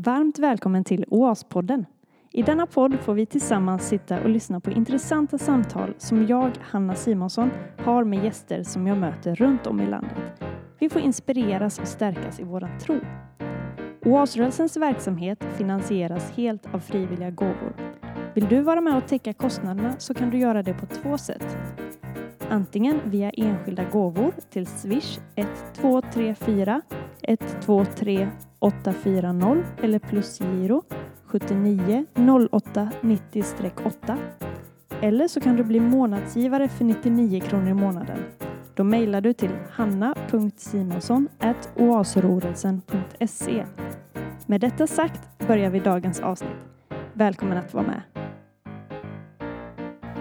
Varmt välkommen till OAS-podden. I denna podd får vi tillsammans sitta och lyssna på intressanta samtal som jag, Hanna Simonsson, har med gäster som jag möter runt om i landet. Vi får inspireras och stärkas i våran tro. OAS-rörelsens verksamhet finansieras helt av frivilliga gåvor. Vill du vara med och täcka kostnaderna så kan du göra det på två sätt. Antingen via enskilda gåvor till Swish 1234 123 840 eller plusgiro 79 08 90-8. Eller så kan du bli månadsgivare för 99 kronor i månaden. Då mejlar du till hanna.simonsson oasrorelsen.se. Med detta sagt börjar vi dagens avsnitt. Välkommen att vara med.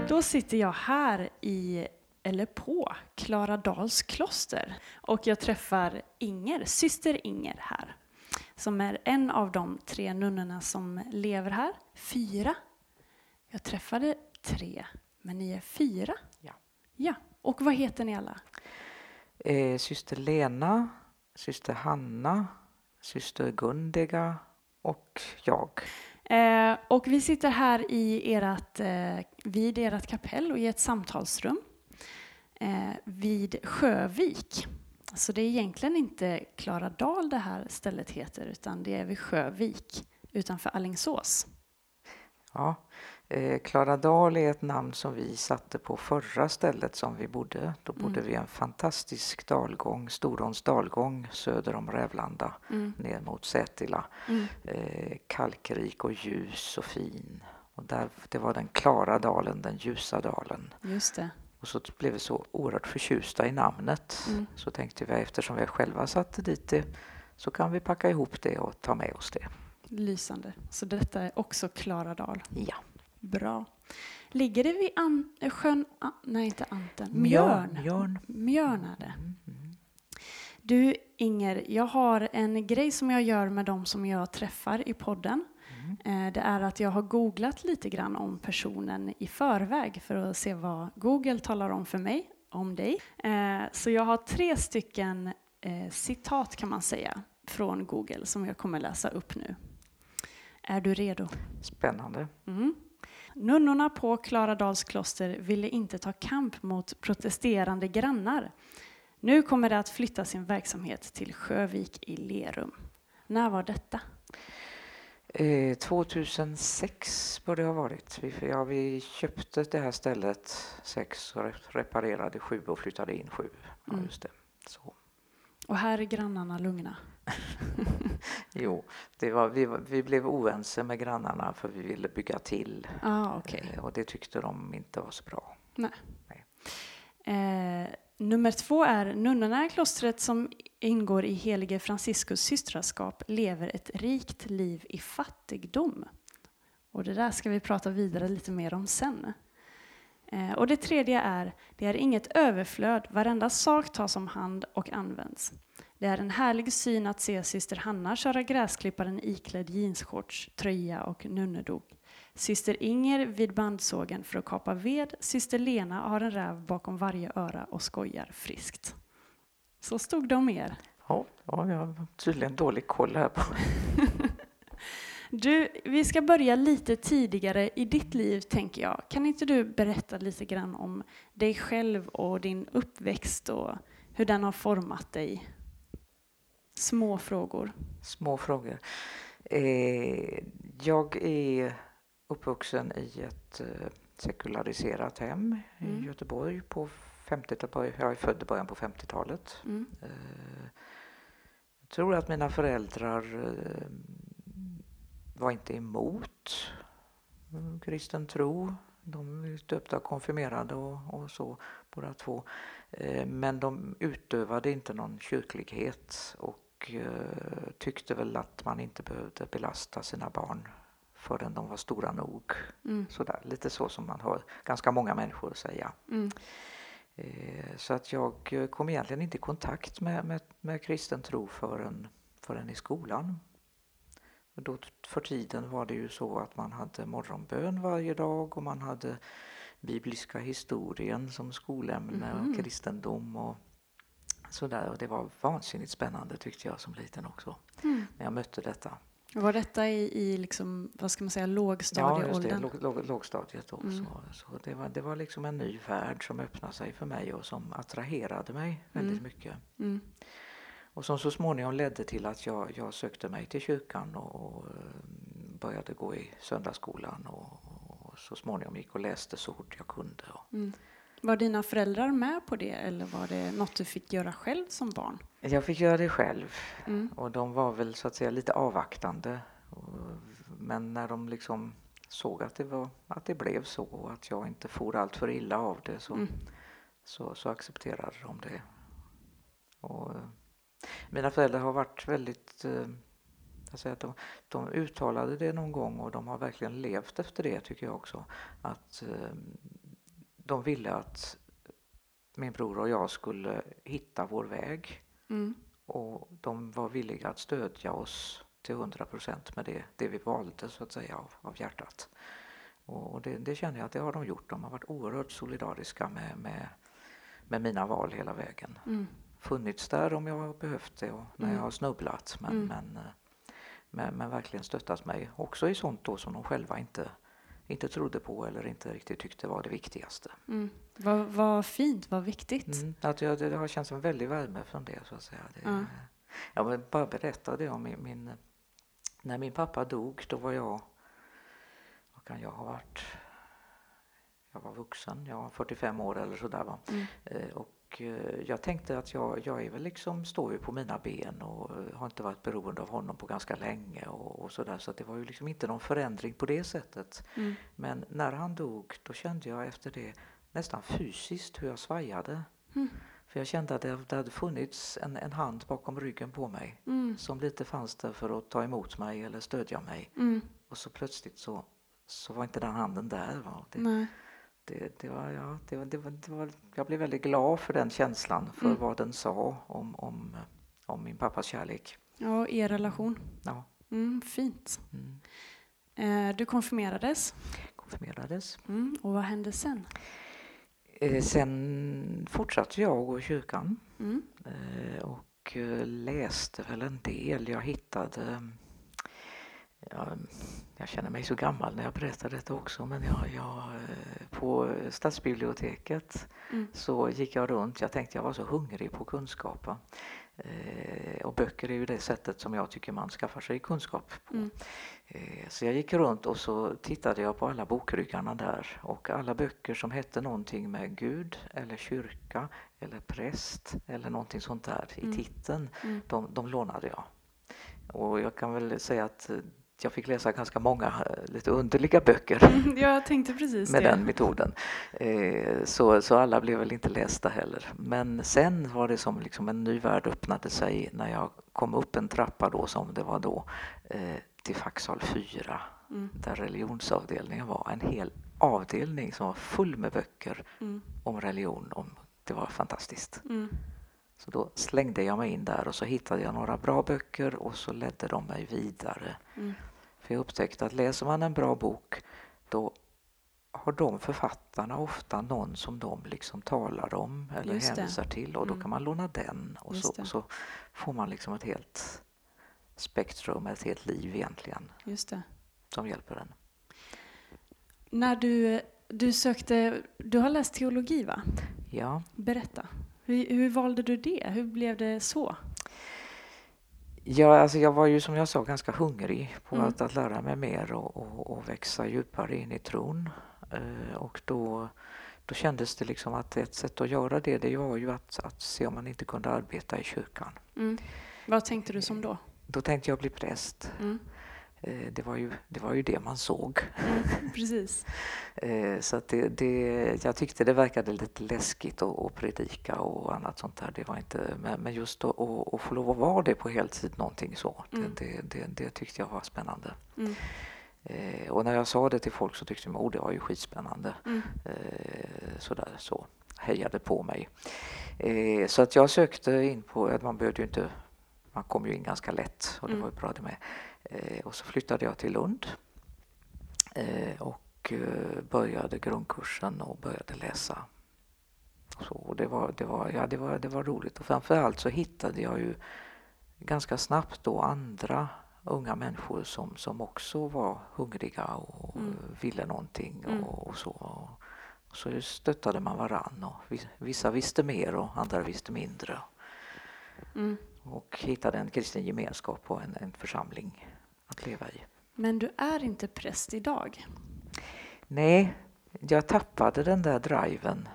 Då sitter jag här i, eller på, Klaradals kloster och jag träffar Inger, syster Inger här som är en av de tre nunnorna som lever här. Fyra. Jag träffade tre, men ni är fyra. Ja. Ja, och vad heter ni alla? Eh, syster Lena, syster Hanna, syster Gundiga och jag. Eh, och vi sitter här i erat, eh, vid ert kapell och i ett samtalsrum vid Sjövik. Så det är egentligen inte Klaradal det här stället heter, utan det är vid Sjövik utanför Allingsås. Ja, eh, Klaradal är ett namn som vi satte på förra stället som vi bodde. Då bodde Mm. vi en fantastisk dalgång, Storåns dalgång söder om Rävlanda Mm. ner mot Sätila. Mm. Eh, kalkrik och ljus och fin. Och där, det var den klara dalen, den ljusa dalen. Just det. Och så blev vi så oerhört förtjusta i namnet. Mm. Så tänkte vi eftersom vi själva satte dit det så kan vi packa ihop det och ta med oss det. Lysande. Så detta är också Klaradal. Ja. Bra. Ligger det vid an, sjön... An, nej, inte Anten. Mjörn. Mjörn. Mjörn. Är det. Mm, mm. Du, Inger, jag har en grej som jag gör med dem som jag träffar i podden. Mm. Det är att jag har googlat lite grann om personen i förväg för att se vad Google talar om för mig, om dig. Eh, Så jag har tre stycken eh, citat kan man säga från Google som jag kommer läsa upp nu. Är du redo? Spännande. Mm. Nunnorna på Klaradals kloster ville inte ta kamp mot protesterande grannar. Nu kommer det att flytta sin verksamhet till Sjövik i Lerum. När var detta? Eh, 2006 bör det ha varit. Vi, ja, vi köpte det här stället sex och re- reparerade sju och flyttade in sju. Ja, Mm. just det. Så. Och här är grannarna lugna. Jo, det var, vi, vi blev oense med grannarna för vi ville bygga till. Ah, okej. Eh, och det tyckte de inte var så bra. eh, nummer två är nunnorna i klostret som ingår i helige Franciscus systraskap lever ett rikt liv i fattigdom. Och det där ska vi prata vidare lite mer om sen. Eh, och det tredje är, det är inget överflöd, varenda sak tas om hand och används. Det är en härlig syn att se syster Hanna köra gräsklipparen iklädd jeansshorts, tröja och nunnedok. Syster Inger vid bandsågen för att kapa ved. Syster Lena har en räv bakom varje öra och skojar friskt. Så stod det om er. Ja, ja, jag har tydligen dålig koll här på Du, vi ska börja lite tidigare i ditt liv, tänker jag. Kan inte du berätta lite grann om dig själv och din uppväxt och hur den har format dig? Små frågor. små frågor. Eh, jag är uppvuxen i ett eh, sekulariserat hem Mm. i Göteborg på 50-talet. Jag är född i början på 50-talet. Mm. Eh, jag tror att mina föräldrar eh, var inte emot eh, kristen tro. De är döpta och konfirmerade och, och så båda två. Eh, Men de utövade inte någon kyrklighet och eh, tyckte väl att man inte behövde belasta sina barn förrän de var stora nog. Mm. Sådär, lite så som man hör ganska många människor säga. Mm. Eh, Så att jag eh, kom egentligen inte i kontakt med, med, med kristen tro förrän, förrän i skolan. Och då för tiden var det ju så att man hade morgonbön varje dag och man hade bibliska historien som skolämne Mhm. och kristendom och sådär. Och det var vansinnigt spännande tyckte jag som liten också Mm. när jag mötte detta. Var detta i, i liksom, vad ska man säga, lågstadieåldern? Ja, just det, låg, låg, lågstadiet också. Mm. Så det, var, det var liksom en ny värld som öppnade sig för mig och som attraherade mig väldigt Mm. mycket. Mm. Och som så småningom ledde till att jag, jag sökte mig till kyrkan och, och eh, började gå i söndagsskolan och, och så småningom gick och läste så fort jag kunde. Och Mm. Var dina föräldrar med på det eller var det något du fick göra själv som barn? jag fick göra det själv Mm. och de var väl så att säga lite avvaktande. Men när de liksom såg att det, var, att det blev så och att jag inte for allt för illa av det så, Mm. så, så accepterade de det. Och, eh, mina föräldrar har varit väldigt eh, jag säger att de, de uttalade det någon gång och de har verkligen levt efter det tycker jag också. Att eh, de ville att min bror och jag skulle hitta vår väg Mm. och de var villiga att stödja oss till 100 procent med det, det vi valde så att säga av, av hjärtat. Och det, det känner jag att det har de gjort. De har varit oerhört solidariska med, med, med mina val hela vägen. Mm. Funnits där om jag har behövt det och när Mm. jag har snubblat men, Mm. men, eh, men, men verkligen stöttat mig också i sånt då som de själva inte, inte trodde på eller inte riktigt tyckte var det viktigaste. Mm. Vad, vad fint, vad viktigt. Mm, att jag, det har känts en väldig värme från det så att säga. Det, Ja. Jag vill bara berätta det om min, min... När min pappa dog, då var jag... Vad kan jag ha varit? Jag var vuxen, jag var 45 år eller sådär va. Mm. Eh, Och eh, jag tänkte att jag, jag är väl liksom, står ju på mina ben och eh, har inte varit beroende av honom på ganska länge och, och sådär. Så det var ju liksom inte någon förändring på det sättet. Mm. Men när han dog, då kände jag efter det nästan fysiskt hur jag svajade. Mm. För jag kände att det, det hade funnits en, en hand bakom ryggen på mig Mm. som lite fanns där för att ta emot mig eller stödja mig. Mm. Och så plötsligt så, så var inte den handen där. Va? Det. Det, det var, ja, det var, det var, det var, jag blev väldigt glad för den känslan, för Mm. vad den sa om, om, om min pappas kärlek. Ja, er relation. Ja, Mm, fint. mm. Eh, du konfirmerades. Konfirmerades. Mm. Och vad hände sen? Eh, sen fortsatte jag att gå i kyrkan. Mm. Eh, och eh, läste väl en del. Jag hittade... Ja, jag känner mig så gammal när jag berättar detta också men jag, jag, eh, på stadsbiblioteket Mm. så gick jag runt. Jag tänkte jag var så hungrig på kunskap. Eh, och böcker är ju det sättet som jag tycker man skaffar sig kunskap på. Mm. Eh, så jag gick runt och så tittade jag på alla bokryggarna där och alla böcker som hette någonting med Gud eller kyrka eller präst eller någonting sånt där i Mm. titeln, Mm. de, de lånade jag. Och jag kan väl säga att jag fick läsa ganska många eh, lite underliga böcker Jag tänkte precis med det. den metoden. Eh, så, så alla blev väl inte lästa heller. Men sen var det som liksom en ny värld öppnade sig när jag kom upp en trappa då som det var då eh, till facksal 4 Mm. där religionsavdelningen var en hel avdelning som var full med böcker Mm. om religion. Om, det var fantastiskt. Mm. Så då slängde jag mig in där och så hittade jag några bra böcker och så ledde de mig vidare. Mm. För jag upptäckte att läser man en bra bok då har de författarna ofta någon som de liksom talar om eller Just det. hänvisar till och då Mm. kan man låna den och så, och så får man liksom ett helt spektrum, ett helt liv egentligen Just det. som hjälper en. När du, du sökte, du har läst teologi va? Ja, Berätta. Hur, hur valde du det? Hur blev det så? Ja, alltså jag var ju som jag sa ganska hungrig på Mm. att, att lära mig mer och, och, och växa djupare in i tron. Eh, och då, då kändes det liksom att ett sätt att göra det, det var ju att, att se om man inte kunde arbeta i kyrkan. Mm. Vad tänkte du som då? Då tänkte jag bli präst. Mm. Eh, det, var ju, det var ju det man såg. Mm. Precis. Eh, så att det, det, jag tyckte det verkade lite läskigt att, att predika och annat sånt där. Det var inte, men, men just att, att, att få lov att vara det på heltid, någonting så, Mm. det, det, det, tyckte jag var spännande. Mm. Eh, och när jag sa det till folk så tyckte de att oh, det var ju skitspännande. Mm. Sådär så, hejade på mig. Så att jag sökte in på, man behövde ju inte, man kom ju in ganska lätt och det Mm. var ju bra det med. Eh, och så flyttade jag till Lund eh, och eh, började grundkursen och började läsa. Och så, och det, var, det, var, ja, det, var, det var roligt och framförallt så hittade jag ju ganska snabbt då andra unga människor som, som också var hungriga och Mm. ville någonting Mm. och, och så. Och så stöttade man varann och vi- vissa visste mer och andra visste mindre. Mm. Och hittade en kristen gemenskap och en, en församling att leva i. Men du är inte präst idag. Nej, jag tappade den där driven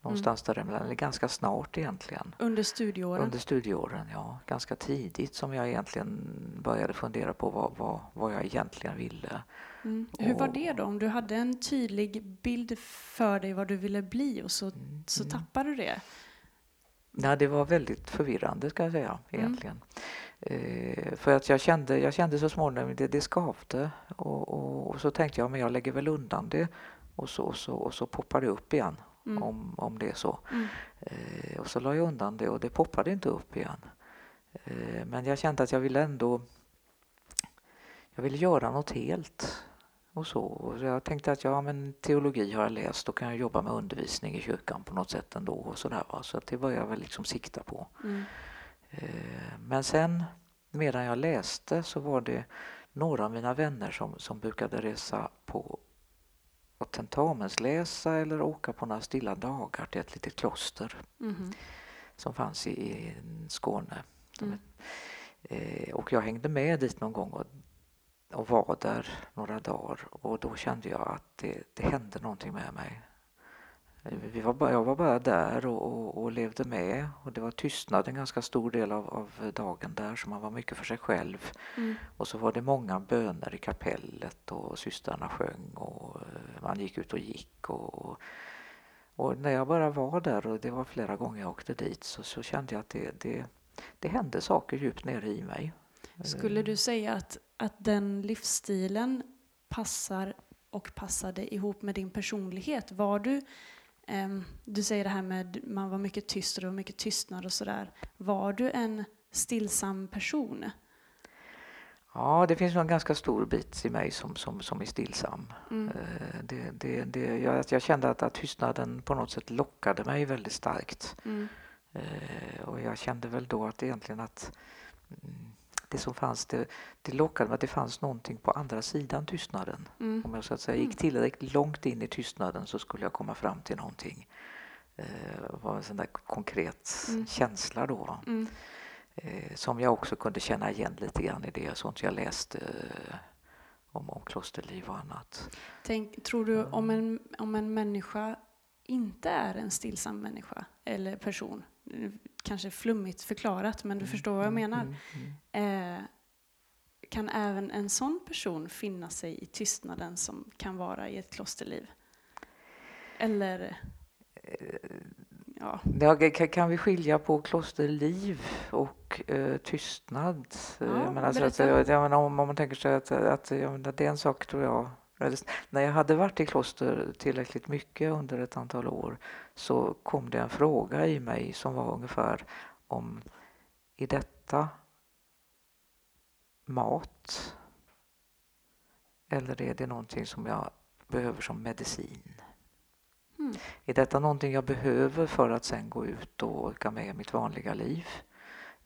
någonstans däremellan, eller ganska snart egentligen. Under studieåren. Under studieåren, ja. Ganska tidigt som jag egentligen började fundera på vad, vad, vad jag egentligen ville. Mm. Hur var Och- det då? Om du hade en tydlig bild för dig vad du ville bli och så, Mm, så mm. tappade du det? Nej, det var väldigt förvirrande ska jag säga Mm. egentligen. Eh, för att jag kände, jag kände så småningom det, det skavde och, och, och så tänkte jag men jag lägger väl undan det och så, och så, och så poppar det upp igen Mm. om, om det är så. Mm. Eh, och så la jag undan det och det poppade inte upp igen. Eh, men jag kände att jag ville ändå jag ville göra något helt. Och så. Och jag tänkte att ja, men teologi har jag läst, då kan jag jobba med undervisning i kyrkan på något sätt ändå. Och så där, va? så att det började jag väl liksom sikta på. Mm. Eh, Men sen medan jag läste så var det några av mina vänner som, som brukade resa på och tentamensläsa eller åka på några stilla dagar till ett litet kloster Mhm. som fanns i, i Skåne. Mm. Eh, och jag hängde med dit någon gång och, och var där några dagar och då kände jag att det, det hände någonting med mig. Eh, Vi var bara, jag var bara där och, och, och levde med och det var tystnad en ganska stor del av, av dagen där så man var mycket för sig själv. Mm. Och så var det många böner i kapellet och systrarna sjöng och eh, man gick ut och gick. Och, och när jag bara var där och det var flera gånger jag åkte dit så, så kände jag att det, det, det hände saker djupt nere i mig. Skulle du säga att, att den livsstilen passar och passade ihop med din personlighet? Var du, du säger det här med man var mycket tyst och det var mycket tystnad och sådär. Var du en stillsam person? Ja, det finns nog en ganska stor bit i mig som, som, som är stillsam. Mm. Eh, Det, det, det, jag, jag kände att, att tystnaden på något sätt lockade mig väldigt starkt. Mm. Eh, och jag kände väl då att egentligen att mm, det som fanns, det, det lockade mig att det fanns någonting på andra sidan tystnaden. Mm. Om jag så att säga Mm. gick tillräckligt långt in i tystnaden så skulle jag komma fram till någonting. Eh, Det var en sån där konkret Mm. känsla då. Mm. Eh, som jag också kunde känna igen lite grann i det sånt jag läste eh, om, om klosterliv och annat. Tänk, tror du om en, om en människa inte är en stillsam människa eller person, kanske flummigt förklarat men du förstår vad jag menar, Mm, mm. eh, kan även en sån person finna sig i tystnaden som kan vara i ett klosterliv? Eller, ja, Ja, ka- kan vi skilja på klosterliv och eh, tystnad? Eh, Ja, men alltså, att, berätta. jag, menar, om, om man tänker sig att, att menar, det är en sak tror jag. När jag hade varit i kloster tillräckligt mycket under ett antal år så kom det en fråga i mig som var ungefär om är detta mat eller är det någonting som jag behöver som medicin? Mm. Är detta någonting jag behöver för att sen gå ut och orka med mitt vanliga liv?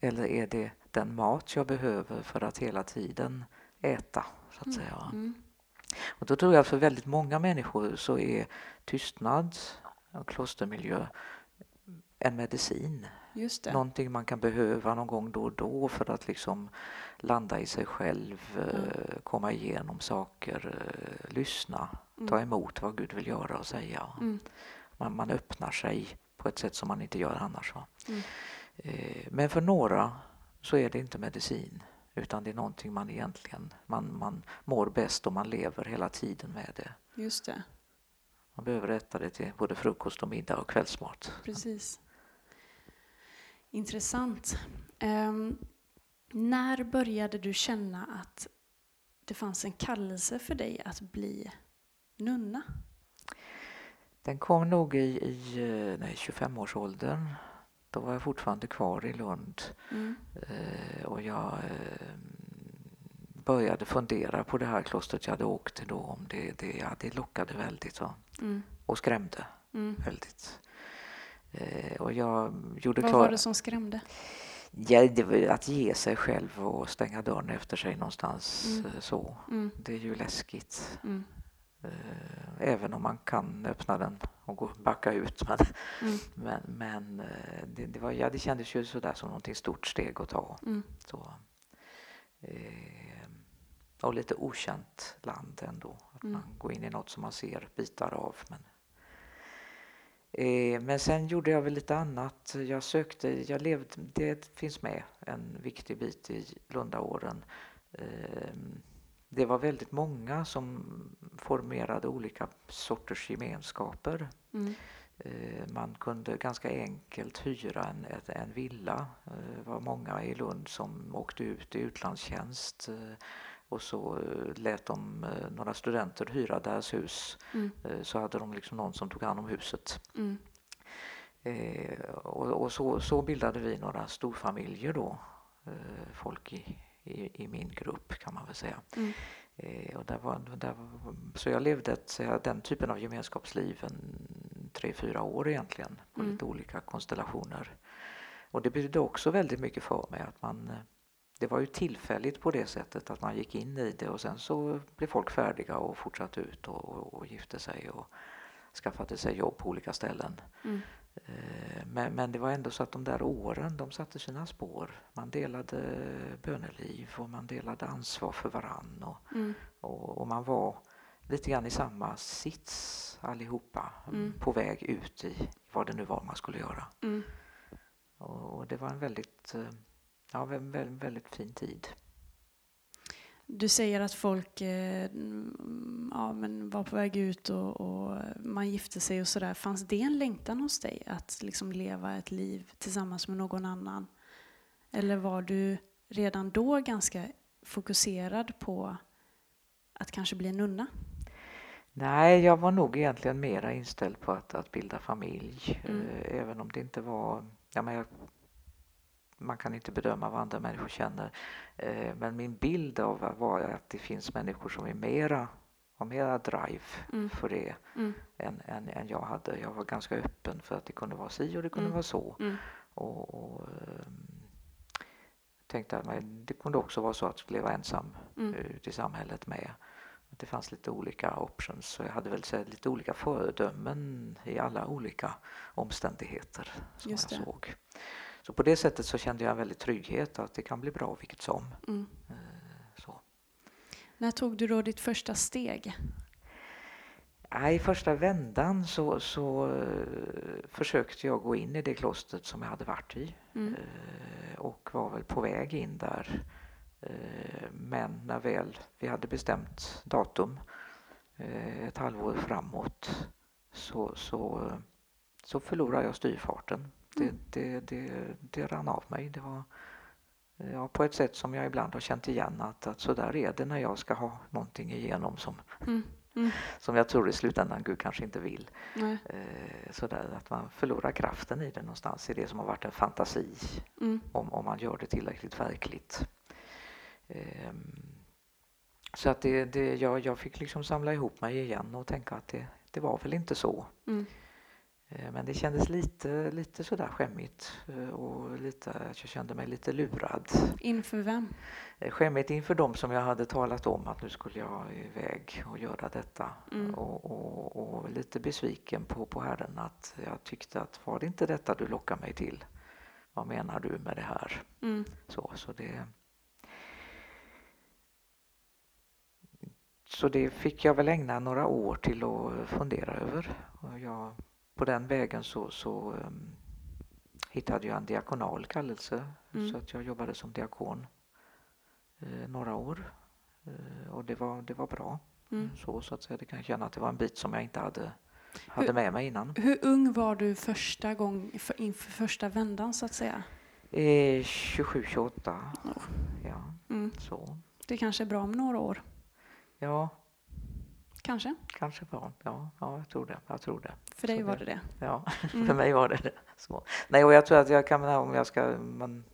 Eller är det den mat jag behöver för att hela tiden äta? Så att säga. mm, Och då tror jag för väldigt många människor så är tystnad och klostermiljö en medicin. just det. Någonting man kan behöva någon gång då och då för att liksom landa i sig själv, eh, komma igenom saker, eh, lyssna, ta Mm. emot vad Gud vill göra och säga. Mm. Man, man öppnar sig på ett sätt som man inte gör annars. Mm. Eh, Men för några så är det inte medicin utan det är någonting man egentligen man, man mår bäst om man lever hela tiden med det. Just det, Man behöver äta det till både frukost och middag och kvällsmat. precis. Intressant. Ehm, när började du känna att det fanns en kallelse för dig att bli nunna? Den kom nog i, i eh, nej, 25-årsåldern. Då var jag fortfarande kvar i Lund Mm. eh, och jag eh, började fundera på det här klostret jag hade åkt till då. Om det, det, ja, det lockade väldigt va? Mm. och skrämde Mm. väldigt. Eh, och jag gjorde Vad klart... var det som skrämde? Ja, att ge sig själv och stänga dörren efter sig någonstans Mm. eh, så. Mm. Det är ju läskigt. Eh, Även om man kan öppna den och gå, backa ut. Men, Mm. men, men eh, det, det, var, ja, det kändes ju sådär som någonting stort steg att ta. Mm. Så, eh, och lite okänt land ändå. Att Mm. man går in i något som man ser bitar av. Men, eh, men sen gjorde jag väl lite annat. Jag sökte, jag levde, det finns med en viktig bit i Lundaåren. Eh, det var väldigt många som formerade olika sorters gemenskaper. Mm. Eh, Man kunde ganska enkelt hyra en, en villa. Eh, Det var många i Lund som åkte ut i utlandstjänst eh, och så lät de några studenter hyra deras hus. Mm. Så hade de liksom någon som tog hand om huset. Mm. Och, och så, så bildade vi några storfamiljer då. Folk i, i, i min grupp kan man väl säga. Mm. Eh, och där var, där var, så jag levde ett, den typen av gemenskapsliv en tre, fyra år egentligen på Mm. lite olika konstellationer. Och det betydde också väldigt mycket för mig att man det var ju tillfälligt på det sättet att man gick in i det och sen så blev folk färdiga och fortsatte ut och, och, och gifte sig och skaffade sig jobb på olika ställen. Mm. Eh, Men, men det var ändå så att de där åren, de satte sina spår. Man delade böneliv och man delade ansvar för varann och, Mm. och, och man var lite grann i samma sits allihopa Mm. på väg ut i vad det nu var man skulle göra. Mm. Och, och det var en väldigt, eh, ja, väldigt, väldigt, väldigt fin tid. Du säger att folk eh, ja, men var på väg ut och, och man gifte sig och sådär. Fanns det en längtan hos dig att liksom leva ett liv tillsammans med någon annan? Eller var du redan då ganska fokuserad på att kanske bli nunna? Nej, jag var nog egentligen mera inställd på att, att bilda familj. Mm. Eh, Även om det inte var... Ja, men jag, man kan inte bedöma vad andra människor känner. Eh, Men min bild av var att det finns människor som är mera, har mera drive Mm. för det Mm. än, än, än jag hade. Jag var ganska öppen för att det kunde vara si och det kunde Mm. vara så. Mm. Och, och ehm, tänkte att det kunde också vara så att leva ensam Mm. ute i samhället med. Det fanns lite olika options så jag hade väl sett lite olika föredömen i alla olika omständigheter som jag såg. Så på det sättet så kände jag en väldigt trygghet att det kan bli bra vilket som. Mm. Eh, Så. När tog du då ditt första steg? I första vändan så, så eh, försökte jag gå in i det klostret som jag hade varit i Mm. eh, och var väl på väg in där. Men när väl vi hade bestämt datum ett halvår framåt så, så, så förlorade jag styrfarten. Det, Mm. det, det, det rann av mig. Det var ja, på ett sätt som jag ibland har känt igen att, att så där är det när jag ska ha någonting igenom som, Mm. Mm. som jag tror i slutändan Gud kanske inte vill. Nej. Eh, sådär att man förlorar kraften i det någonstans i det som har varit en fantasi Mm. om, om man gör det tillräckligt verkligt. Ehm, så att det, det, jag, jag fick liksom samla ihop mig igen och tänka att det, det var väl inte så. Mm. Eh, Men det kändes lite, lite sådär skämmigt eh, och lite, jag kände mig lite lurad. Inför vem? Eh, Skämmigt inför dem som jag hade talat om att nu skulle jag iväg och göra detta. Mm. Och, och, och lite besviken på, på Herren att jag tyckte att var det inte detta du lockar mig till? Vad menar du med det här? Mm. Så, så, det, så det fick jag väl ägna några år till att fundera över. Och jag, på den vägen så, så um, hittade jag en diakonal kallelse Mm. så att jag jobbade som diakon eh, några år. Eh, och det var, det var bra. Mm. Så, så att säga. Det kan jag känna att det var en bit som jag inte hade, hade med mig innan. Hur ung var du första gång, för, inför första vändan så att säga? Eh, 27, 28. Oh. Ja, Mm. så. Det kanske är bra om några år. Ja, Kanske. kanske var. Ja, ja, jag tror det. Jag tror det. För dig Så var det- det. Ja, för Mm. mig var det det. Så. Nej, och jag tror att jag kan, om jag ska, man,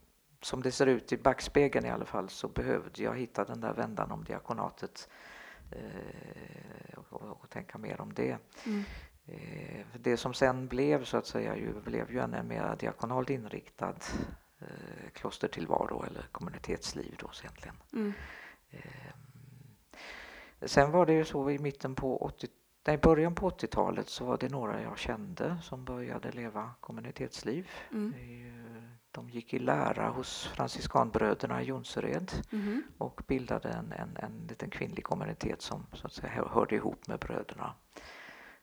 som det ser ut i backspegeln i alla fall, så behövde jag hitta den där vändan om diakonatet eh, och, och, och tänka mer om det. Mm. Eh, för det som sen blev så att säga ju, blev ju en, en mer diakonalt inriktad eh, klostertillvaro eller kommunitetsliv då egentligen. Mm. Sen var det ju så i mitten på 80 i början på 80-talet så var det några jag kände som började leva kommunitetsliv. Mm. Eh, De gick i lära hos franciskanbröderna i Jonsered Mhm. och bildade en, en, en liten kvinnlig kommunitet som så att säga hör- hörde ihop med bröderna.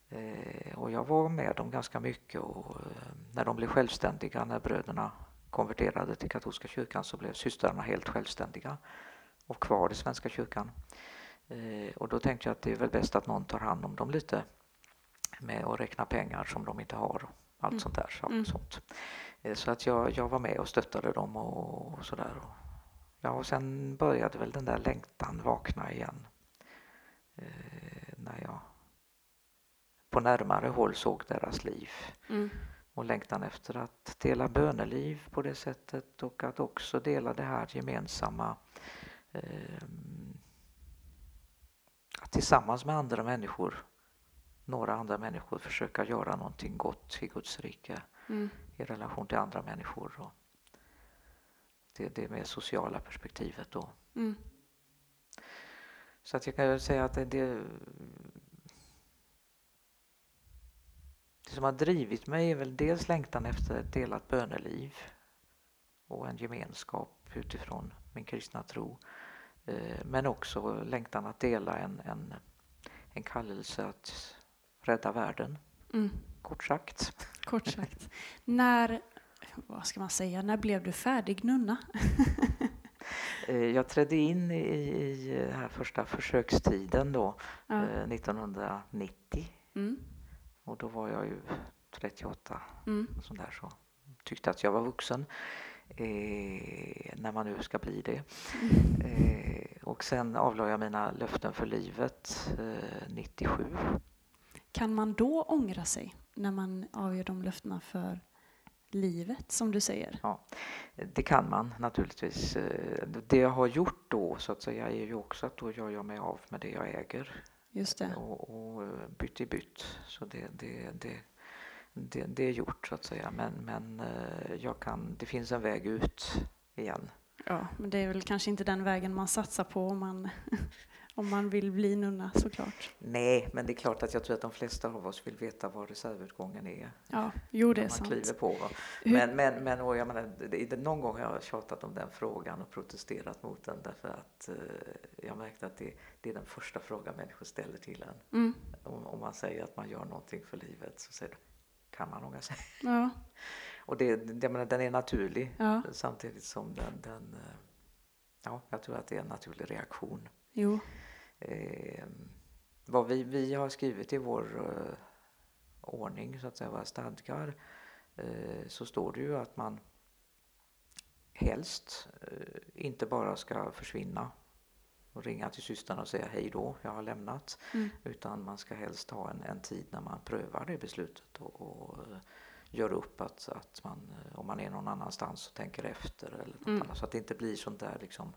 Eh, och jag var med dem ganska mycket och eh, när de blev självständiga, när bröderna konverterade till katolska kyrkan så blev systrarna helt självständiga och kvar i Svenska kyrkan. Eh, och då tänkte jag att det är väl bäst att någon tar hand om dem lite med att räkna pengar som de inte har och allt Mm. sånt där. Mm. sånt. Eh, så att jag, jag var med och stöttade dem och, och sådär. Ja, och sen började väl den där längtan vakna igen. Eh, när jag på närmare håll såg deras liv Mm. och längtan efter att dela böneliv på det sättet och att också dela det här gemensamma eh, tillsammans med andra människor, några andra människor, försöka göra någonting gott i Guds rike Mm. i relation till andra människor. Och det, det med sociala perspektivet då. Mm. Så att jag kan säga att det, det, det som har drivit mig är väl dels längtan efter ett delat böneliv och en gemenskap utifrån min kristna tro. Eh, Men också längtan att dela en, en, en kallelse att rädda världen, Mm. kort sagt. Kort sagt. när, vad ska man säga, när blev du färdig nunna? Eh, Jag trädde in i, i den här första försökstiden då, Ja. eh, 1990 Mm. och då var jag ju 38 Mm. och sånt där så tyckte att jag var vuxen eh, när man nu ska bli det. Eh, och sen avlade jag mina löften för livet eh, 97. Kan man då ångra sig när man avgör de löftena för livet, som du säger? Det kan man naturligtvis. Eh, Det jag har gjort då så att säga är ju också att då gör jag mig av med det jag äger Just det. och, och eh, bytt i bytt. Så det, det, det, det, det är gjort så att säga. Men, men eh, jag kan, det finns en väg ut igen. Ja, men det är väl kanske inte den vägen man satsar på om man, om man vill bli nunna såklart. Nej, men det är klart att jag tror att de flesta av oss vill veta vad reservutgången är. Ja, jo det är man sant. kliver på. Va? Men, men, men och jag menar, någon gång har jag tjatat om den frågan och protesterat mot den därför att eh, jag märkte att det, det är den första frågan människor ställer till en. Mm. Om, om man säger att man gör någonting för livet så säger de, kan man ångra sig? Ja, Och det, det, menar, den är naturlig ja, samtidigt som den, den eh, ja, jag tror att det är en naturlig reaktion. jo. Eh, vad vi, vi har skrivit i vår eh, ordning, så att säga, våra stadgar, eh, så står det ju att man helst eh, inte bara ska försvinna och ringa till systern och säga hej då, jag har lämnat. Mm. Utan man ska helst ha en, en tid när man prövar det beslutet och, och eh, gör upp att, att man, eh, om man är någon annanstans och tänker efter eller något Mm. annat. Så att det inte blir sånt där liksom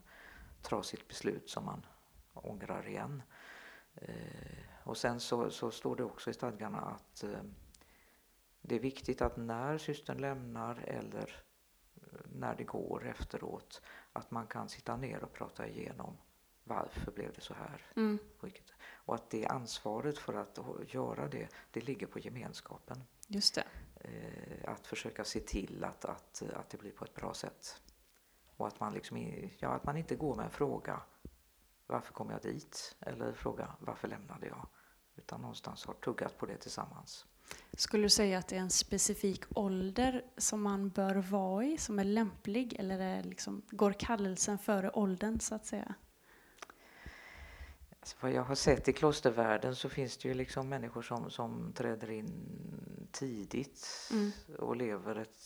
trasigt beslut som man ångrar igen. Eh, och sen så, så står det också i stadgarna att eh, det är viktigt att när systern lämnar eller eh, när det går efteråt att man kan sitta ner och prata igenom varför blev det så här? Mm. Och att det ansvaret för att göra det, det ligger på gemenskapen. Just det. Eh, att försöka se till att, att, att det blir på ett bra sätt. Och att man, liksom, ja, att man inte går med en fråga varför kom jag dit? Eller fråga varför lämnade jag? Utan någonstans har tuggat på det tillsammans. Skulle du säga att det är en specifik ålder som man bör vara i, som är lämplig? Eller är liksom, går kallelsen före åldern, så att säga? Vad jag har sett i klostervärlden så finns det ju liksom människor som, som träder in tidigt Mm. och lever ett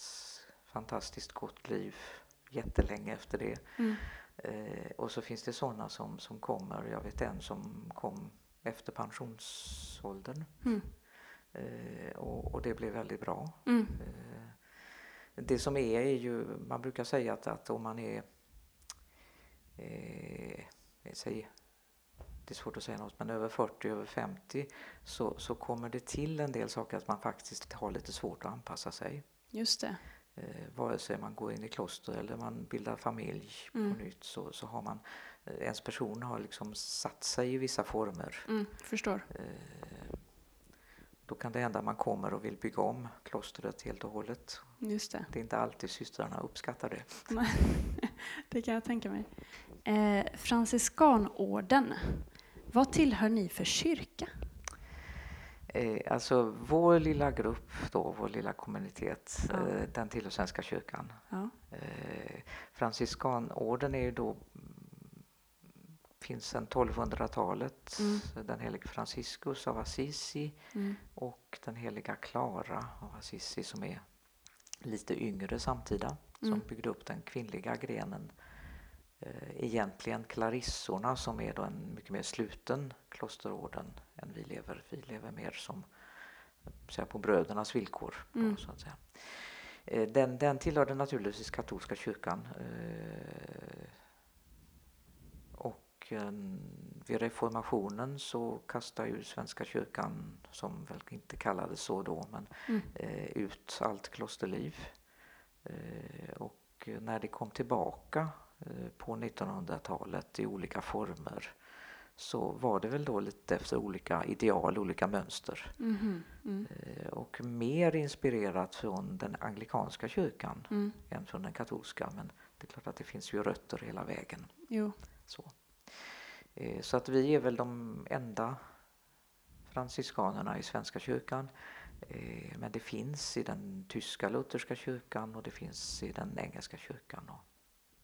fantastiskt gott liv jättelänge efter det. Mm. Eh, och så finns det sådana som, som kommer, jag vet en som kom efter pensionsåldern Mm. eh, och, och det blev väldigt bra. Mm. Eh, det som är är ju, man brukar säga att, att om man är, eh, säger, det är svårt att säga något, men över 40, över 50 så, så kommer det till en del saker att man faktiskt har lite svårt att anpassa sig. Just det. eh, vare sig man går in i kloster eller man bildar familj Mm. på nytt så, så har man, eh, ens person har liksom satt sig i vissa former. Mm, förstår. Eh, då kan det hända att man kommer och vill bygga om klostret helt och hållet. Just det. Det är inte alltid systrarna uppskattar det. Det kan jag tänka mig. Eh, Franciskanorden. Vad tillhör ni för kyrka? Eh, alltså vår lilla grupp då, vår lilla kommunitet, Ja. eh, den tillhör Svenska kyrkan. Ja. Eh, Franciskanorden är ju då finns sedan 1200-talet. Mm. Den helige Franciscus av Assisi Mm. och den heliga Clara av Assisi som är lite yngre samtida som Mm. byggde upp den kvinnliga grenen. Eh, egentligen klarissorna som är då en mycket mer sluten klosterorden än vi lever. Vi lever mer som så här, på brödernas villkor. Då, Mm. så att säga. Eh, Den, den tillhörde naturligtvis katolska kyrkan. eh, Och vid reformationen så kastade ju Svenska kyrkan, som väl inte kallades så då, men Mm. ut allt klosterliv. Och när det kom tillbaka på 1900-talet i olika former så var det väl då lite efter olika ideal, olika mönster. Mhm. Mm. Eh, Och mer inspirerat från den anglikanska kyrkan Mm. än från den katolska. Men det är klart att det finns ju rötter hela vägen. Jo. Så, Eh, så att vi är väl de enda franciskanerna i Svenska kyrkan. Eh, Men det finns i den tyska lutherska kyrkan och det finns i den engelska kyrkan och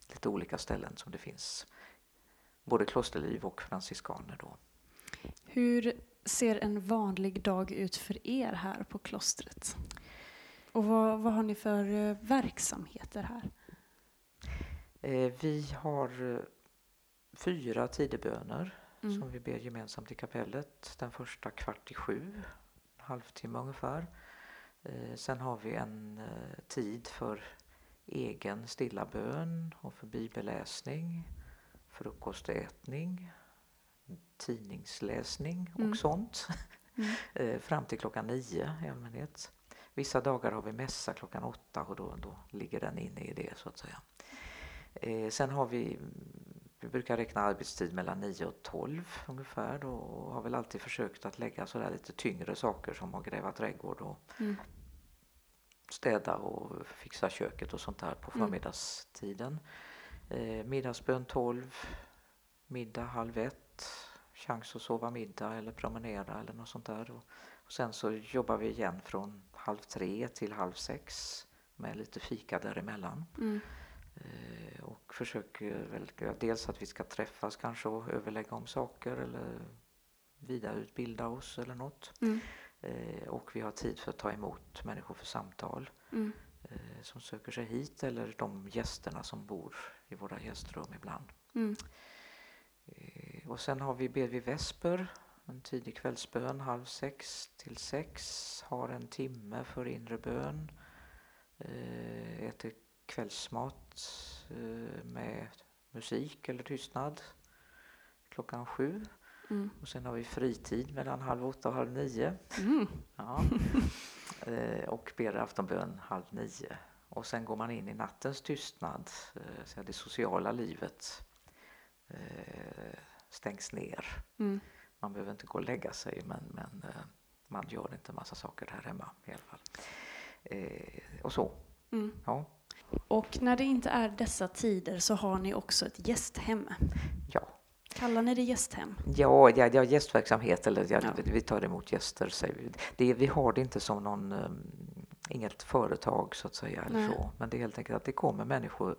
lite olika ställen som det finns både klosterliv och franciskaner då. Hur ser en vanlig dag ut för er här på klostret? Och vad, vad har ni för eh, verksamheter här? Eh, Vi har eh, fyra tideböner Mm. som vi ber gemensamt i kapellet. Den första kvart i sju, en halvtimme ungefär. Sen har vi en tid för egen stilla bön och för bibelläsning, frukostätning, tidningsläsning och Mm. sånt. Mm. Eh, Fram till klockan nio i allmänhet. Vissa dagar har vi mässa klockan åtta och då, då ligger den inne i det så att säga. Eh, sen har vi, vi brukar räkna arbetstid mellan 9 och 12 ungefär då, och har väl alltid försökt att lägga sådär lite tyngre saker som att gräva trädgård och Mm. Städa och fixa köket och sånt där på Mm. förmiddagstiden. Eh, middagsbön 12, middag halv ett, chans att sova middag eller promenera eller något sånt där. Och, och sen så jobbar vi igen från halv tre till halv sex med lite fika däremellan. Mm. Eh, och försöker väl dels att vi ska träffas kanske och överlägga om saker eller vidareutbilda oss eller något. Mm. Eh, och vi har tid för att ta emot människor för samtal Mm. eh, som söker sig hit eller de gästerna som bor i våra gästrum ibland. Mm. Eh, och sen har vi ber vi vesper, en tidig kvällsbön, halv sex till sex, har en timme för inre bön, eh, äter kvällsmat eh, med musik eller tystnad klockan sju. Mm. Och sen har vi fritid mellan halv åtta och halv nio. Mm. Ja. eh, och ber aftonbön halv nio. Och sen går man in i nattens tystnad, eh, så det sociala livet eh, stängs ner. Mm. Man behöver inte gå och lägga sig men, men man gör inte massa saker här hemma i alla fall. Och så, Mm. ja. Och när det inte är dessa tider så har ni också ett gästhem. Ja, Kallar ni det gästhem? Ja, ja, ja gästverksamhet eller ja, Ja. vi- tar emot gäster. Säger vi. Det, vi har det inte som någon, um, inget företag så att säga. Eller Nej. så. Men det är helt enkelt att det kommer människor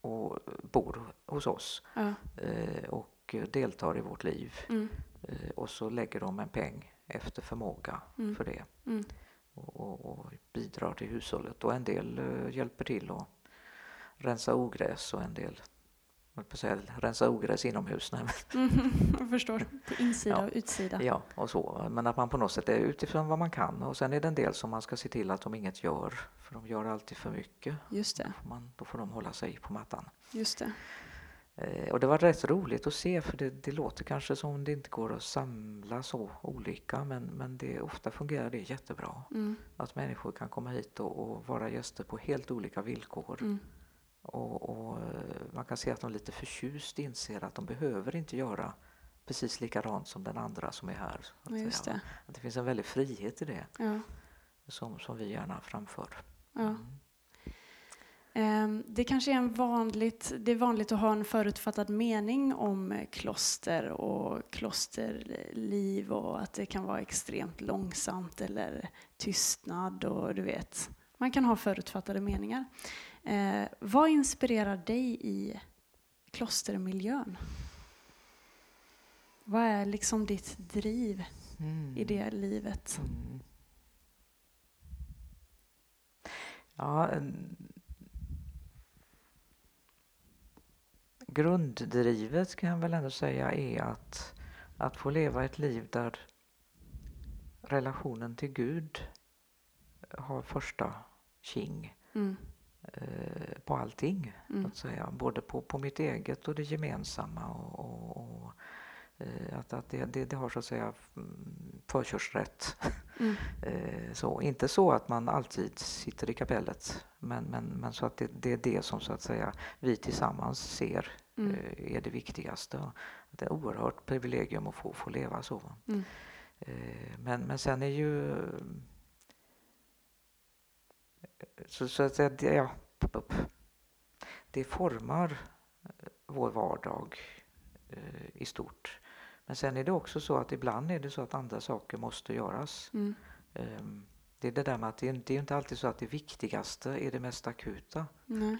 och bor hos oss Ja. eh, och deltar i vårt liv. Mm. Eh, och så lägger de en peng efter förmåga Mm. för det Mm. och, och, och bidrar till hushållet. Och en del eh, hjälper till att rensa ogräs och en del jag på säga, rensa ogräs inomhus. Nej, men Mm. Jag förstår. På insida Ja. och utsida. Ja, och så. Men att man på något sätt är utifrån vad man kan. Och sen är det en del som man ska se till att de inget gör. För de gör alltid för mycket. Just det. Då får, man, då får de hålla sig på mattan. Just det. Eh, och det var rätt roligt att se för det, det, låter kanske som det inte går att samla så olika men, men det, ofta fungerar det jättebra. Mm. Att människor kan komma hit och, och, vara gäster på helt olika villkor. Mm. Och, och, eh, man kan se att de lite förtjust inser att de behöver inte göra precis likadant som den andra som är här. Att, det. att det finns en väldig frihet i det ja. som, som vi gärna framför. Ja. Mm. Ehm, det kanske är, en vanligt, det är vanligt att ha en förutfattad mening om kloster och klosterliv och att det kan vara extremt långsamt eller tystnad och du vet, man kan ha förutfattade meningar. Eh, vad inspirerar dig i klostermiljön? Vad är liksom ditt driv mm. i det livet? Mm. Ja, grunddrivet kan jag väl ändå säga är att, att få leva ett liv där relationen till Gud har första king mm. eh, på allting. Mm. Att säga. Både på, på mitt eget och det gemensamma. Och, och, och eh, att, att det, det, det, har så att säga mm, förkörsrätt. Mm. eh, så, inte så att man alltid sitter i kapellet men, men, men så att det, det är det som så att säga vi tillsammans ser mm. Eh, är det viktigaste. Det är ett oerhört privilegium att få, få leva så. Mm. Men, men sen är ju... Så, så att det, ja, det formar eh, vår vardag i stort. Men sen är det också så att ibland är det så att andra saker måste göras. Mm. Ehm, det är det där med att det är, det är inte alltid så att det viktigaste är det mest akuta. Nej.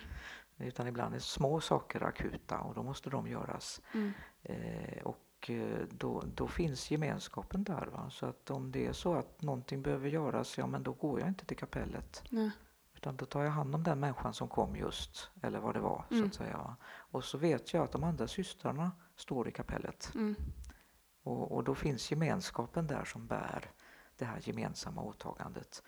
Utan ibland är små saker akuta och då måste de göras. Mm. Eh, och eh, då, då finns gemenskapen där. Va? Så att om det är så att någonting behöver göras, ja men då går jag inte till kapellet. Nej. Utan då tar jag hand om den människan som kom just, eller vad det var. Mm. så att säga. Och så vet jag att de andra systrarna står i kapellet. Mm. Och, och då finns gemenskapen där som bär det här gemensamma åtagandet.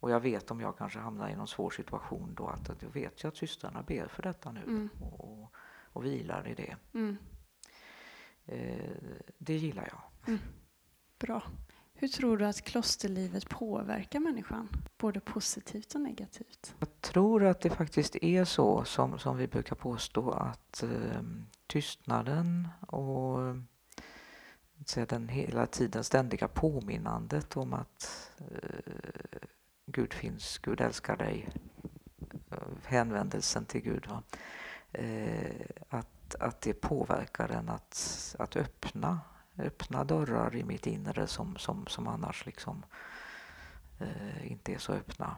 Och jag vet om jag kanske hamnar i någon svår situation då att då vet jag att systrarna ber för detta nu mm. och, och, och, vilar i det. Mm. Eh, det gillar jag. Mm. Bra. Hur tror du att klosterlivet påverkar människan, både positivt och negativt? Jag tror att det faktiskt är så som, som vi brukar påstå att eh, tystnaden och eh, den hela tiden ständiga påminnandet om att eh, Gud finns, Gud älskar dig. Eh, hänvändelsen till Gud. Va? Eh, att, att det påverkar en att, att öppna, öppna dörrar i mitt inre som, som, som annars liksom eh, inte är så öppna.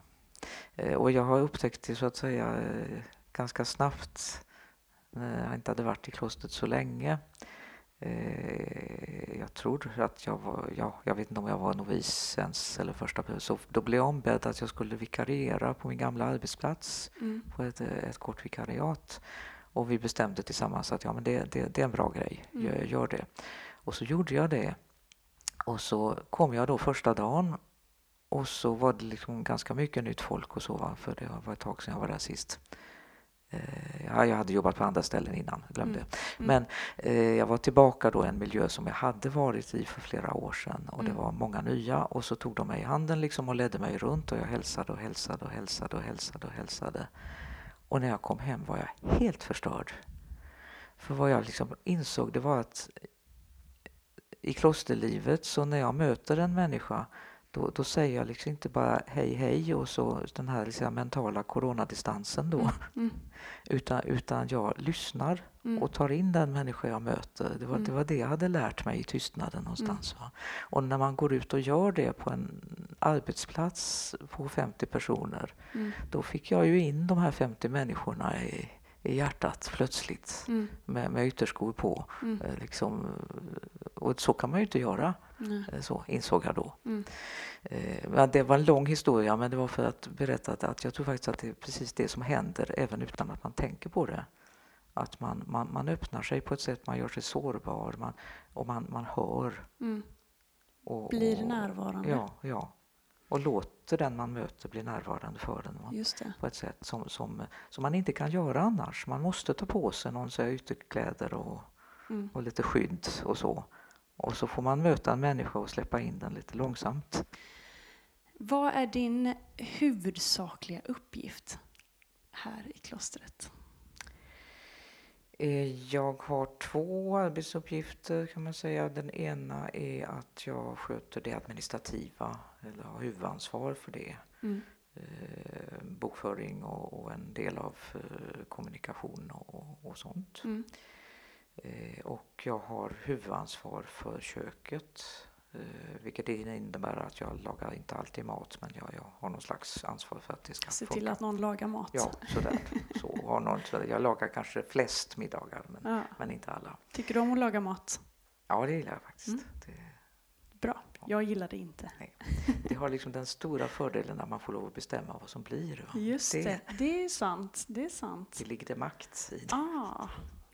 Eh, och jag har upptäckt det så att säga eh, ganska snabbt när jag inte hade varit i klostret så länge Eh, jag tror att jag var, ja, jag vet inte om jag var novis ens eller första så Då blev jag ombedd att jag skulle vikariera på min gamla arbetsplats mm. på ett, ett kort vikariat. Och vi bestämde tillsammans att ja, men det, det, det är en bra grej, mm. gör, gör det. Och så gjorde jag det. Och så kom jag då första dagen och så var det liksom ganska mycket nytt folk och så, för det var ett tag sedan jag var där sist. Eh, ja, jag hade jobbat på andra ställen innan, glömde. Mm. Mm. Men eh, jag var tillbaka då i en miljö som jag hade varit i för flera år sedan och mm. det var många nya och så tog de mig i handen liksom och ledde mig runt och jag hälsade och hälsade och hälsade och hälsade och hälsade. Och när jag kom hem var jag helt förstörd. För vad jag liksom insåg det var att i klosterlivet så när jag möter en människa då, då säger jag liksom inte bara hej hej och så den här liksom mentala coronadistansen då. Mm. Mm. utan, utan jag lyssnar mm. och tar in den människa jag möter. Det var, det mm. var det jag hade lärt mig i tystnaden någonstans. Mm. Och när man går ut och gör det på en arbetsplats på 50 personer då fick jag ju in de här 50 människorna i, i hjärtat plötsligt mm. med, med ytterskor på. Mm. Eh, liksom, och så kan man ju inte göra, mm. så insåg jag då. Mm. Eh, det var en lång historia men det var för att berätta att jag tror faktiskt att det är precis det som händer även utan att man tänker på det. Att man, man, man öppnar sig på ett sätt, man gör sig sårbar man, och man, man hör. Mm. Och, Blir närvarande. Ja, ja. Och låter den man möter bli närvarande för den. det. På ett sätt som, som, som man inte kan göra annars. Man måste ta på sig någon så här ytterkläder och, Mm. och lite skydd och så. Och så får man möta en människa och släppa in den lite långsamt. Vad är din huvudsakliga uppgift här i klostret? Eh, Jag har två arbetsuppgifter kan man säga. Den ena är att jag sköter det administrativa, eller har huvudansvar för det. Mm. Eh, bokföring och, och en del av eh, kommunikation och, och sånt. Mm. Eh, och jag har huvudansvar för köket. Eh, vilket innebär att jag lagar inte alltid mat men jag, jag har någon slags ansvar för att det ska Se funka. till att någon lagar mat. Ja, sådär. Så, har någon, sådär. Jag lagar kanske flest middagar men, Ja. men inte alla. Tycker du om att laga mat? Ja, det gillar jag faktiskt. Mm. Det, Bra. Jag gillar det inte. det har liksom den stora fördelen när man får lov att bestämma vad som blir. Va? Just det. Det är sant. Det är sant. Det ligger det makt i. Ah,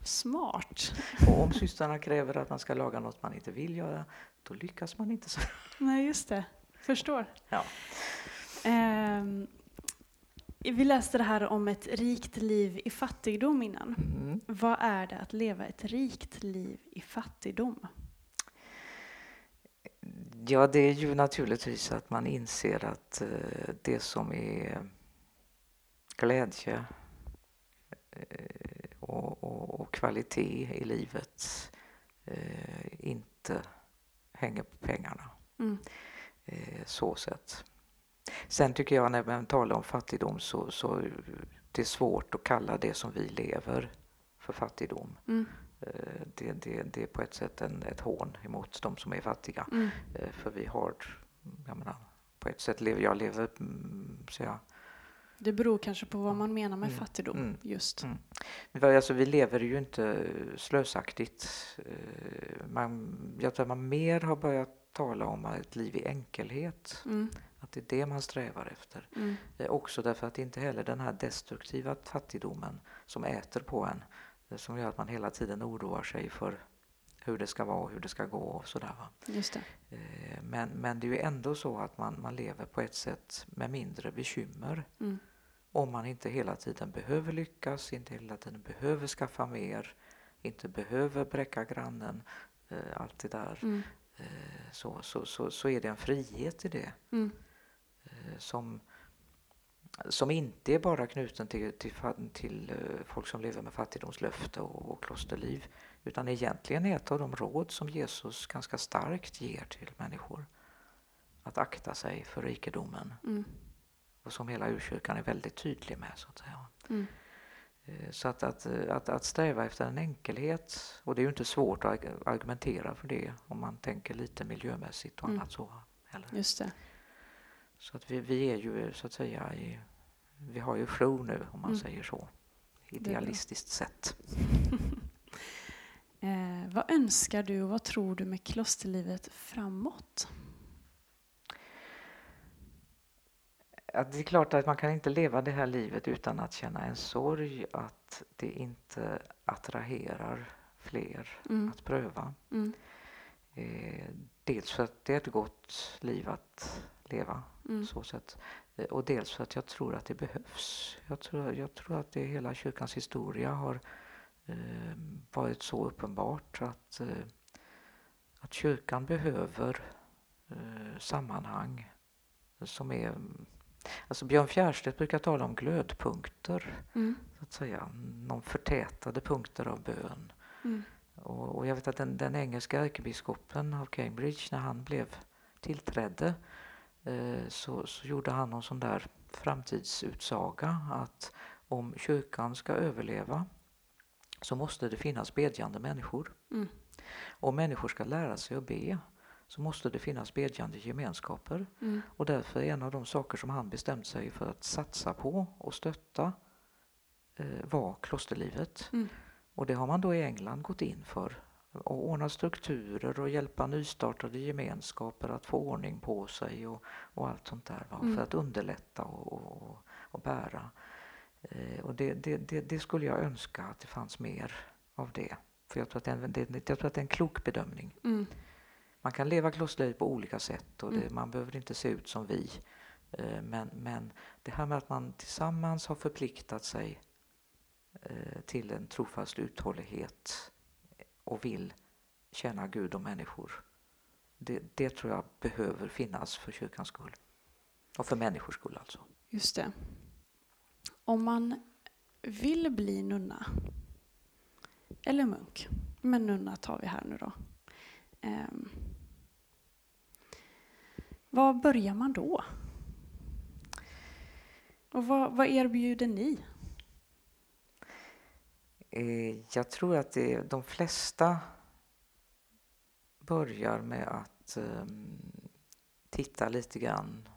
smart. Och om systrarna kräver att man ska laga något man inte vill göra, då lyckas man inte så. Nej, just det. Förstår. Ja. Ehm, vi läste det här om ett rikt liv i fattigdom innan. Mm. Vad är det att leva ett rikt liv i fattigdom? Ja, det är ju naturligtvis att man inser att eh, det som är glädje eh, och, och, och kvalitet i livet eh, inte hänger på pengarna. Mm. Eh, så sett. Sen tycker jag när man talar om fattigdom så, så det är svårt att kalla det som vi lever för fattigdom. Mm. Eh, Det, det, det är på ett sätt en, ett hån emot de som är fattiga. Mm. Eh, För vi har, jag menar, på ett sätt lever jag lever, mm, så jag, Det beror kanske på vad man menar med Mm. fattigdom. Mm. Just. Mm. alltså vi lever ju inte slösaktigt. Eh, Man, jag tror att man mer har börjat tala om ett liv i enkelhet. Mm. Att det är det man strävar efter. Mm. Eh, Också därför att inte heller den här destruktiva fattigdomen som äter på en, eh, som gör att man hela tiden oroar sig för hur det ska vara och hur det ska gå och sådär. Va? Just det. Men, men det är ju ändå så att man, man lever på ett sätt med mindre bekymmer. Mm. Om man inte hela tiden behöver lyckas, inte hela tiden behöver skaffa mer, inte behöver bräcka grannen, eh, allt det där. Mm. Eh, Så, så, så, så är det en frihet i det Mm. eh, som, som inte är bara knuten till, till, till eh, folk som lever med fattigdomslöfte och, och klosterliv utan egentligen är ett av de råd som Jesus ganska starkt ger till människor. Att akta sig för rikedomen Mm. Och som hela urkyrkan är väldigt tydlig med. så att säga. Mm. Eh, Så att, att, eh, att, att sträva efter en enkelhet, och det är ju inte svårt att arg- argumentera för det om man tänker lite miljömässigt och Mm. annat så. Eller? Just det. Så att vi, vi är ju så att säga i, vi har ju flow nu om man Mm. säger så. Idealistiskt sett. Eh, vad önskar du och vad tror du med klosterlivet framåt? Att det är klart att man kan inte leva det här livet utan att känna en sorg att det inte attraherar fler Mm. att pröva. Mm. Eh, dels för att det är ett gott liv att leva Mm. så sätt. Eh, Och dels för att jag tror att det behövs. Jag tror, jag tror att det hela kyrkans historia har eh, varit så uppenbart att, eh, att kyrkan behöver eh, sammanhang som är Alltså Björn Fjärstedt brukar tala om glödpunkter, Mm. så att säga. Någon förtätade punkter av bön. Mm. Och, och jag vet att den, den engelska ärkebiskopen av Cambridge, när han blev tillträdde, eh, så, så gjorde han någon sån där framtidsutsaga att om kyrkan ska överleva så måste det finnas bedjande människor. Mm. Om människor ska lära sig att be så måste det finnas bedjande gemenskaper. Mm. Och därför är en av de saker som han bestämt sig för att satsa på och stötta eh, var klosterlivet. Mm. Och det har man då i England gått in för. Och ordna strukturer och hjälpa nystartade gemenskaper att få ordning på sig och, och allt sånt där. Mm. För att underlätta och, och, och bära. Eh, och det, det, det, det skulle jag önska att det fanns mer av det. För jag tror att det är en, det, jag tror att det är en klok bedömning. Mm. Man kan leva klosterliv på olika sätt och det, Mm. man behöver inte se ut som vi. Eh, Men, men det här med att man tillsammans har förpliktat sig eh, till en trofast uthållighet och vill tjäna Gud och människor. Det, det tror jag behöver finnas för kyrkans skull. Och för människors skull alltså. Just det. Om man vill bli nunna, eller munk, men nunna tar vi här nu då. Ehm, var börjar man då? Och vad, vad erbjuder ni? Eh, Jag tror att det, de flesta börjar med att ehm, titta lite grann,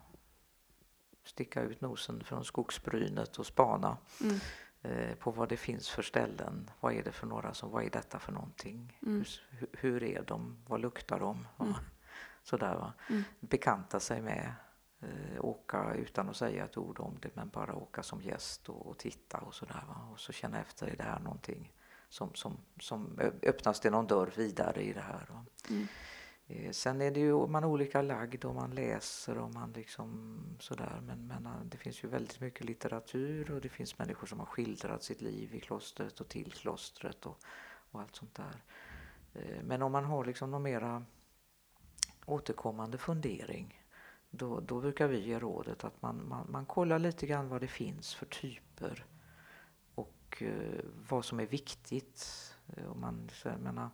sticka ut nosen från skogsbrynet och spana Mm, eh, på vad det finns för ställen. Vad är det för några som, vad är detta för någonting? mm, Hur, hur är de? Vad luktar de? Mm. Sådär va. mm, Bekanta sig med, eh, åka utan att säga ett ord om det men bara åka som gäst och, och titta och sådär va. Och så känna efter, är det här någonting som, som, som öppnas det någon dörr vidare i det här? Va? mm, Eh, sen är det ju man är olika lagd och man läser och man liksom sådär men, men eh, det finns ju väldigt mycket litteratur och det finns människor som har skildrat sitt liv i klostret och till klostret och, och allt sånt där. Eh, men om man har liksom någon mera återkommande fundering då, då brukar vi ge rådet att man, man, man kollar lite grann vad det finns för typer och vad som är viktigt. Om man, så jag menar,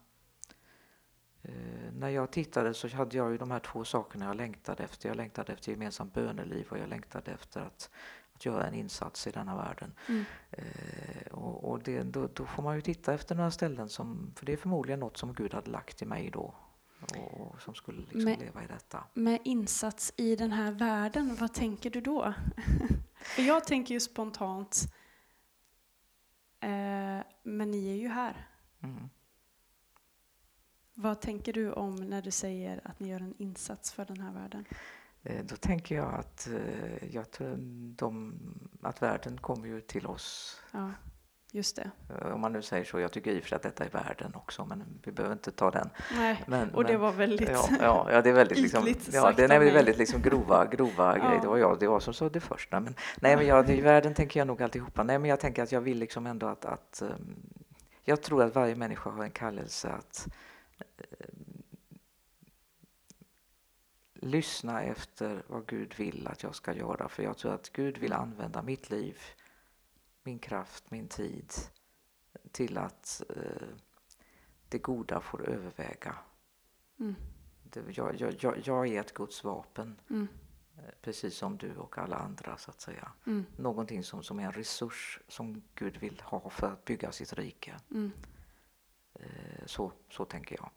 Eh, när jag tittade så hade jag ju de här två sakerna jag längtade efter. Jag längtade efter gemensamt böneliv och jag längtade efter att, att göra en insats i denna världen. mm, Eh, och och det, då, då får man ju titta efter några ställen som, för det är förmodligen något som Gud hade lagt i mig då. Och som skulle liksom Men- leva i detta. Med insats i den här världen, vad tänker du då? För jag tänker ju spontant, eh, men ni är ju här. Mm. Vad tänker du om när du säger att ni gör en insats för den här världen? Eh, då tänker jag att, eh, jag tror de, att världen kommer ju till oss Ja, just det. Eh, Om man nu säger så, jag tycker i och för sig att detta är världen också men vi behöver inte ta den. Nej, Men, och det men, var väldigt... Ja, ja, ja, det är väldigt, liksom, ja, det, nej, det är väldigt liksom grova, grova Ja. grejer. Det var jag det var som sa det första. Men, nej, men jag, i världen tänker jag nog alltihopa. Nej, men jag tänker att jag vill liksom ändå att, att ehm, jag tror att varje människa har en kallelse att lyssna efter vad Gud vill att jag ska göra. För jag tror att Gud vill använda mitt liv, min kraft, min tid till att eh, det goda får överväga. Mm, Det, jag, jag, jag, jag är ett Guds vapen, mm, eh, precis som du och alla andra så att säga. mm, Någonting som, som är en resurs som Gud vill ha för att bygga sitt rike. mm, Eh, Så, så tänker jag.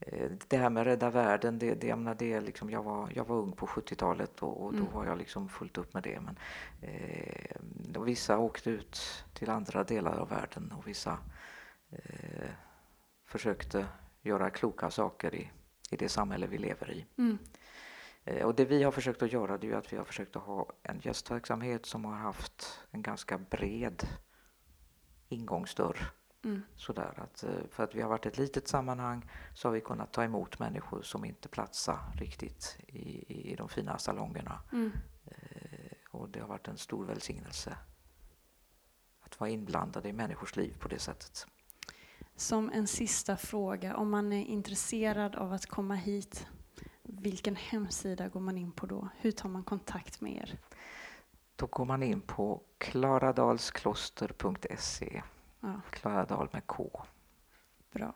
Eh, Det här med rädda världen, det, det, jag, menar, det liksom, jag, var, jag var ung på 70-talet och, och då Mm. var jag liksom fullt upp med det. Men, eh, vissa åkte ut till andra delar av världen och vissa eh, försökte göra kloka saker i, i det samhälle vi lever i. mm, Eh, Och det vi har försökt att göra det är att vi har försökt att ha en gästverksamhet som har haft en ganska bred ingångsdörr. Mm, Sådär att, eh, för att vi har varit ett litet sammanhang så har vi kunnat ta emot människor som inte platsar riktigt i, i de fina salongerna. mm. Eh, Och det har varit en stor välsignelse att vara inblandade i människors liv på det sättet. Som en sista fråga, om man är intresserad av att komma hit, vilken hemsida går man in på då? Hur tar man kontakt med er? Då går man in på klaradalskloster.se, Ja, Klaradal med K. bra.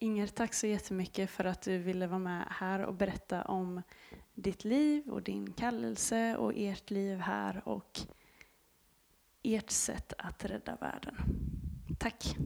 Inger, tack så jättemycket för att du ville vara med här och berätta om ditt liv och din kallelse och ert liv här och ert sätt att rädda världen. Tack.